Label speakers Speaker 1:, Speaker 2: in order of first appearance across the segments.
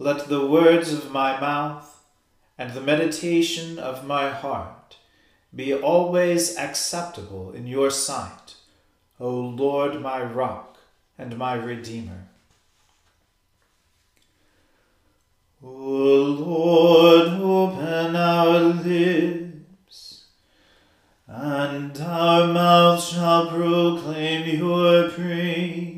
Speaker 1: Let the words of my mouth and the meditation of my heart be always acceptable in your sight, O Lord, my rock and my redeemer. O Lord, open our lips, and our mouth shall proclaim your praise.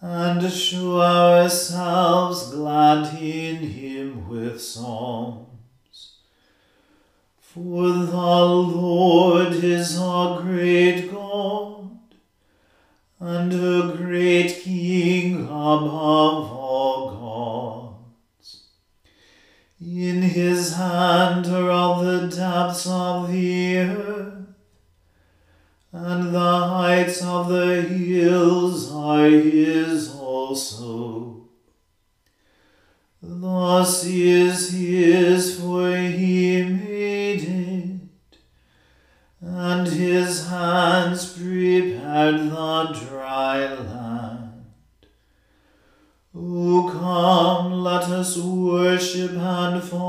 Speaker 1: and show ourselves glad in him with psalms. For the Lord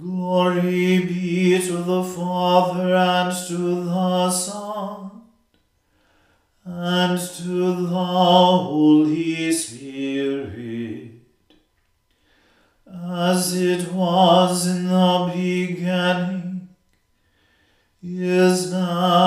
Speaker 1: Glory be to the Father and to the Son and to the Holy Spirit, as it was in the beginning, is now,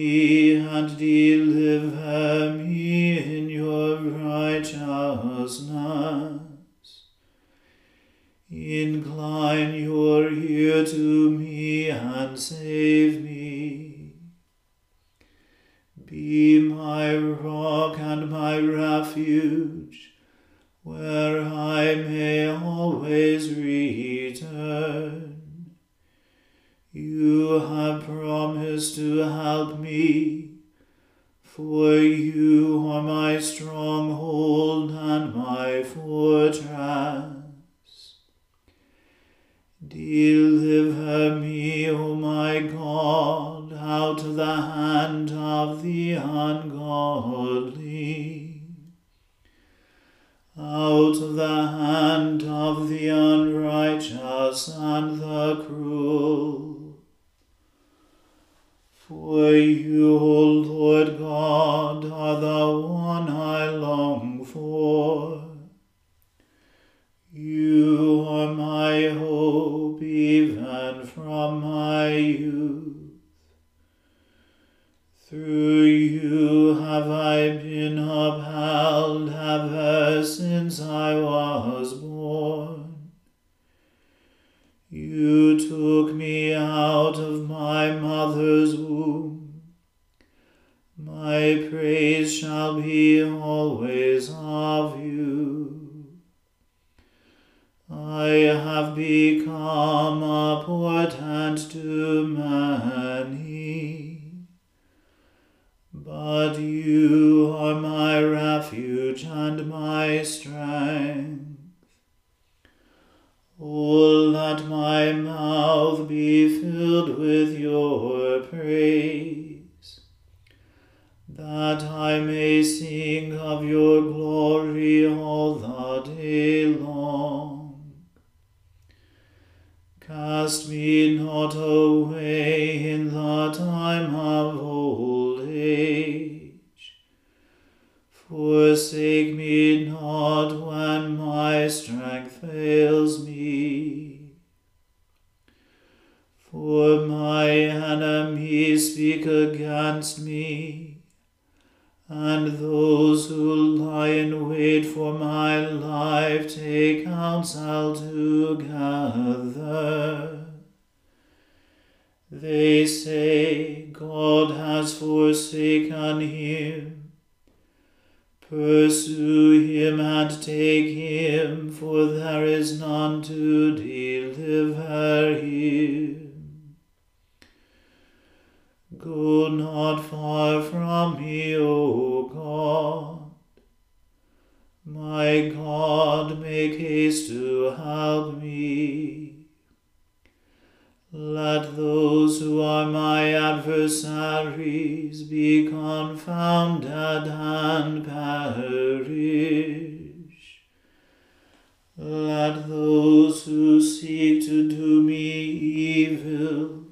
Speaker 1: me and deliver me in your righteousness. Incline your ear to me and save me. Be my rock and my refuge, where I may always return. You have promised to help me, for you are my stronghold and my fortress. Deliver me, O my God out of the hand of the ungodly, out of the hand of the unrighteous and the cruel. For you, O Lord God, are the one I long for. You are my hope even from my youth. Through you have I been upheld ever since I was born. You took me Cast me not away in the time of old age. Forsake me not when my strength fails me. For my enemies speak against me, and those who lie in wait for my They say, God has forsaken him. Pursue him and take him, for there is none to deliver him. Go not far from me, O God. My God, make haste to help me. Let those who are my adversaries be confounded and perish. Let those who seek to do me evil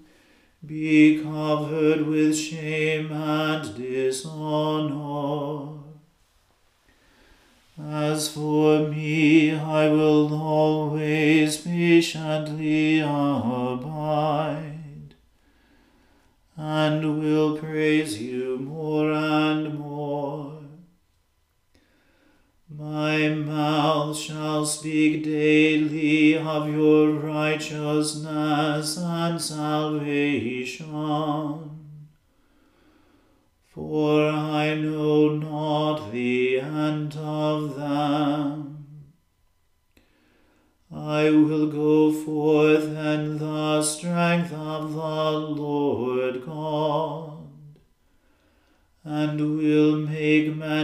Speaker 1: be covered with shame and dishonor. As for me, I will always patiently praise you more and more. My mouth shall speak daily of your righteousness and salvation. For I know not the end of them. I will go forth in the strength and will make mention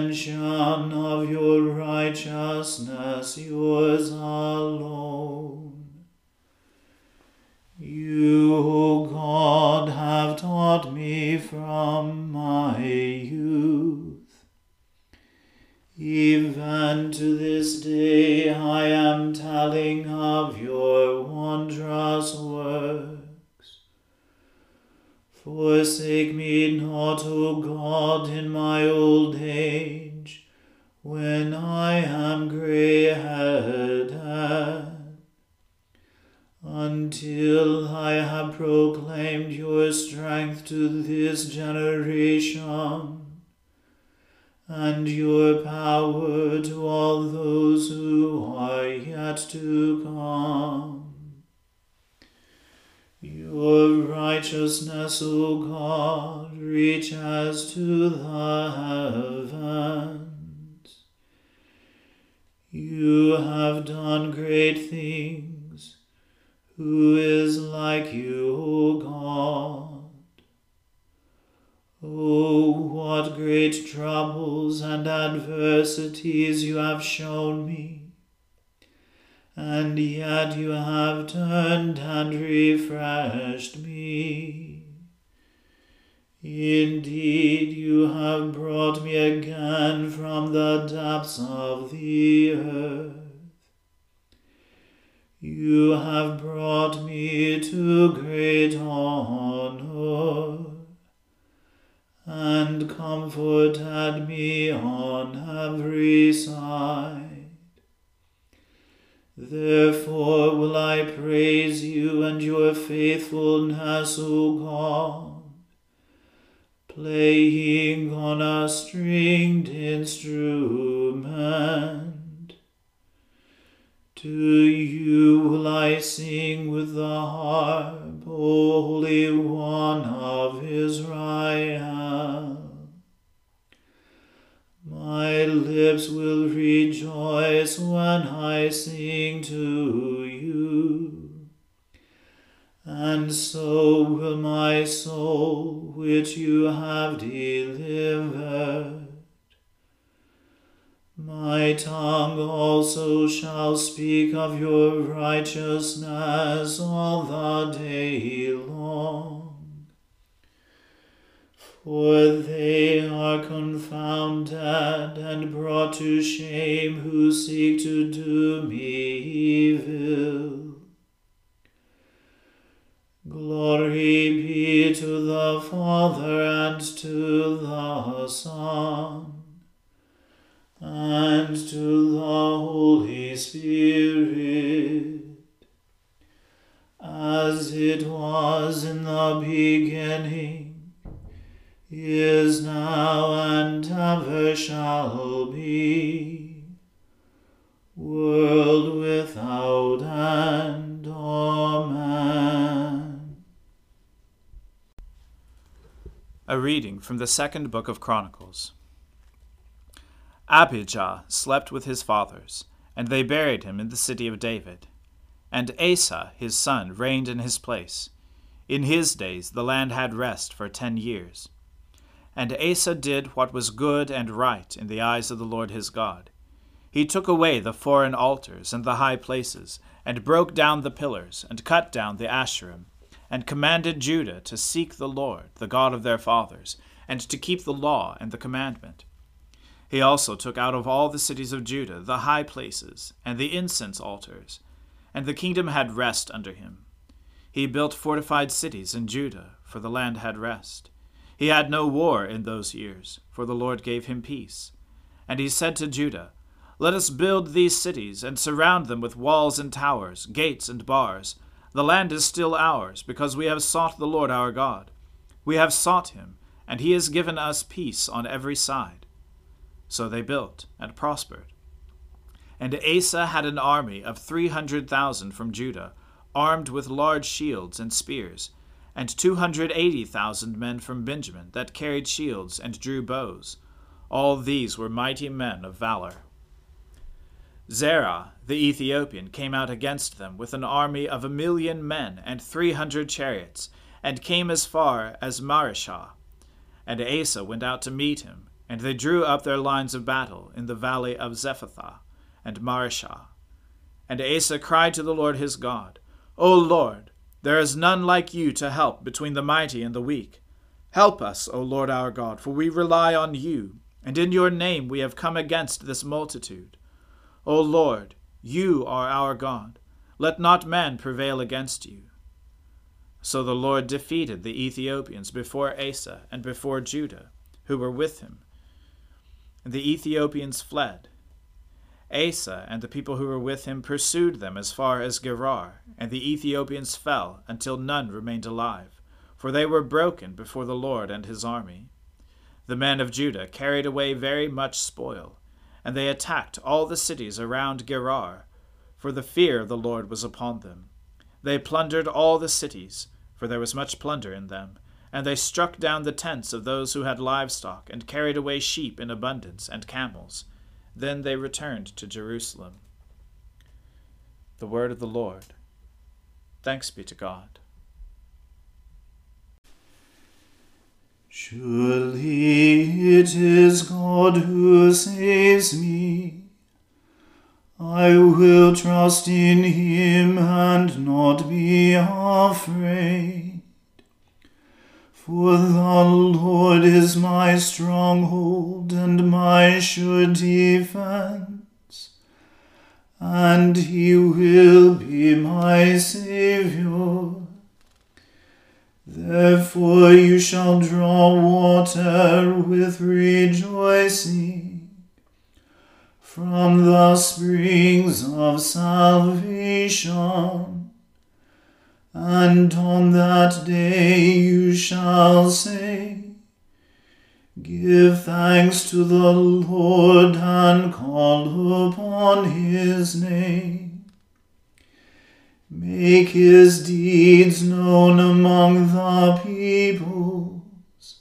Speaker 1: generation, and your power to all those who are yet to come. Your righteousness, O God, reaches to the heavens. You have done great things. Who is like you, O God? Oh, what great troubles and adversities you have shown me and yet you have turned and refreshed me. Indeed, you have brought me again from the depths of harp, O Holy One of Israel. My lips will rejoice when I sing to you and so will my soul which you have delivered. My tongue also shall speak of your righteousness all the day long. For they are confounded and brought to shame who seek to do me evil. Glory be to the Father and to the Son and to the Holy Spirit, as it was in the beginning, is now, and ever shall be, world without end. Amen.
Speaker 2: A reading from the second book of Chronicles. Abijah slept with his fathers, and they buried him in the city of David. And Asa his son reigned in his place. In his days the land had rest for ten years. And Asa did what was good and right in the eyes of the Lord his God. He took away the foreign altars and the high places, and broke down the pillars, and cut down the Asherim and commanded Judah to seek the Lord, the God of their fathers, and to keep the law and the commandment. He also took out of all the cities of Judah the high places and the incense altars, and the kingdom had rest under him. He built fortified cities in Judah, for the land had rest. He had no war in those years, for the Lord gave him peace. And he said to Judah, Let us build these cities, and surround them with walls and towers, gates and bars the land is still ours, because we have sought the Lord our God. We have sought him, and he has given us peace on every side. So they built and prospered. And Asa had an army of three hundred thousand from Judah, armed with large shields and spears, and two hundred eighty thousand men from Benjamin that carried shields and drew bows. All these were mighty men of valor. Zerah the Ethiopian came out against them with an army of a million men and three hundred chariots, and came as far as Mareshah. And Asa went out to meet him, and they drew up their lines of battle in the valley of Zephathah and Mareshah. And Asa cried to the Lord his God, O Lord, there is none like you to help between the mighty and the weak. Help us, O Lord our God, for we rely on you, and in your name we have come against this multitude. O Lord, you are our God. Let not man prevail against you. So the Lord defeated the Ethiopians before Asa and before Judah, who were with him. And the Ethiopians fled. Asa and the people who were with him pursued them as far as Gerar, and the Ethiopians fell until none remained alive, for they were broken before the Lord and his army. The men of Judah carried away very much spoil and they attacked all the cities around Gerar, for the fear of the Lord was upon them. They plundered all the cities, for there was much plunder in them, and they struck down the tents of those who had livestock, and carried away sheep in abundance, and camels. Then they returned to Jerusalem. The word of the Lord. Thanks be to God.
Speaker 1: Surely it is God who saves me. I will trust in him and not be afraid. For the Lord is my stronghold and my sure defense, and he will be my Saviour. Therefore you shall draw water with rejoicing from the springs of salvation. And on that day you shall say, Give thanks to the Lord and call upon his name. Make his deeds known among the peoples.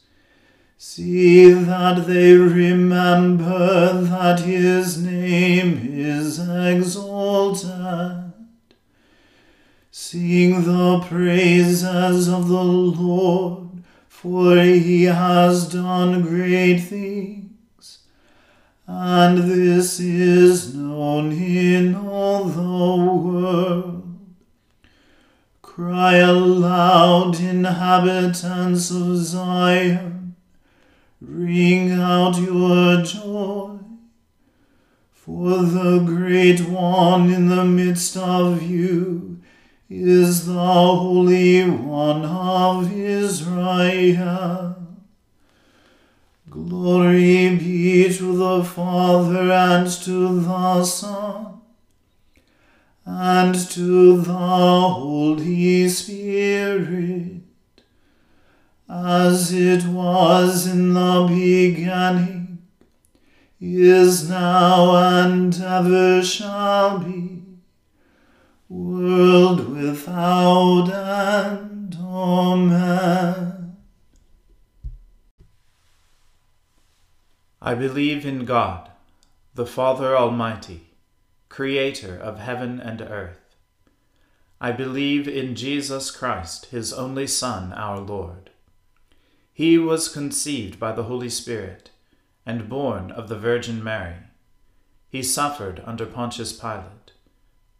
Speaker 1: See that they remember that his name is exalted. Sing the praises of the Lord, for he has done great things, and this is known in all the world. Cry aloud, inhabitants of Zion, ring out your joy. For the great one in the midst of you is the Holy One of Israel. Glory be to the Father and to the Son and to the Holy Spirit, as it was in the beginning, is now, and ever shall be world without end. Amen.
Speaker 2: I believe in God, the Father Almighty, creator of heaven and earth. I believe in Jesus Christ, his only Son, our Lord. He was conceived by the Holy Spirit and born of the Virgin Mary. He suffered under Pontius Pilate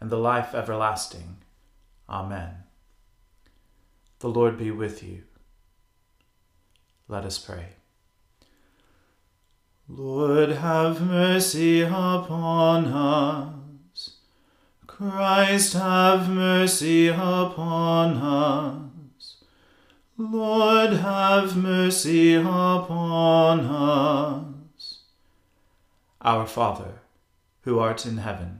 Speaker 2: and the life everlasting. Amen. The Lord be with you. Let us pray.
Speaker 1: Lord, have mercy upon us. Christ, have mercy upon us. Lord, have mercy upon us.
Speaker 2: Our Father, who art in heaven,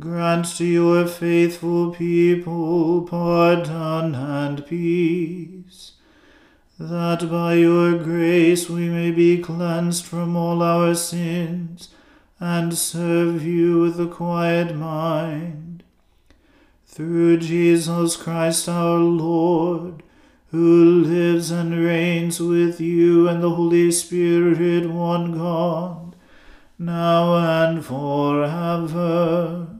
Speaker 1: grant to your faithful people pardon and peace, that by your grace we may be cleansed from all our sins and serve you with a quiet mind. Through Jesus Christ our Lord, who lives and reigns with you and the Holy Spirit, one God, now and forever.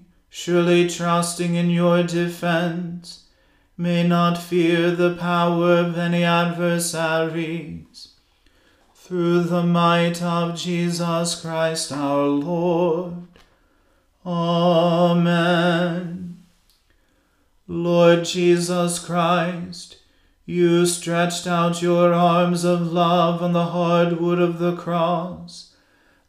Speaker 1: surely trusting in your defense, may not fear the power of any adversaries through the might of Jesus Christ our Lord. Amen. Lord Jesus Christ, you stretched out your arms of love on the hard wood of the cross,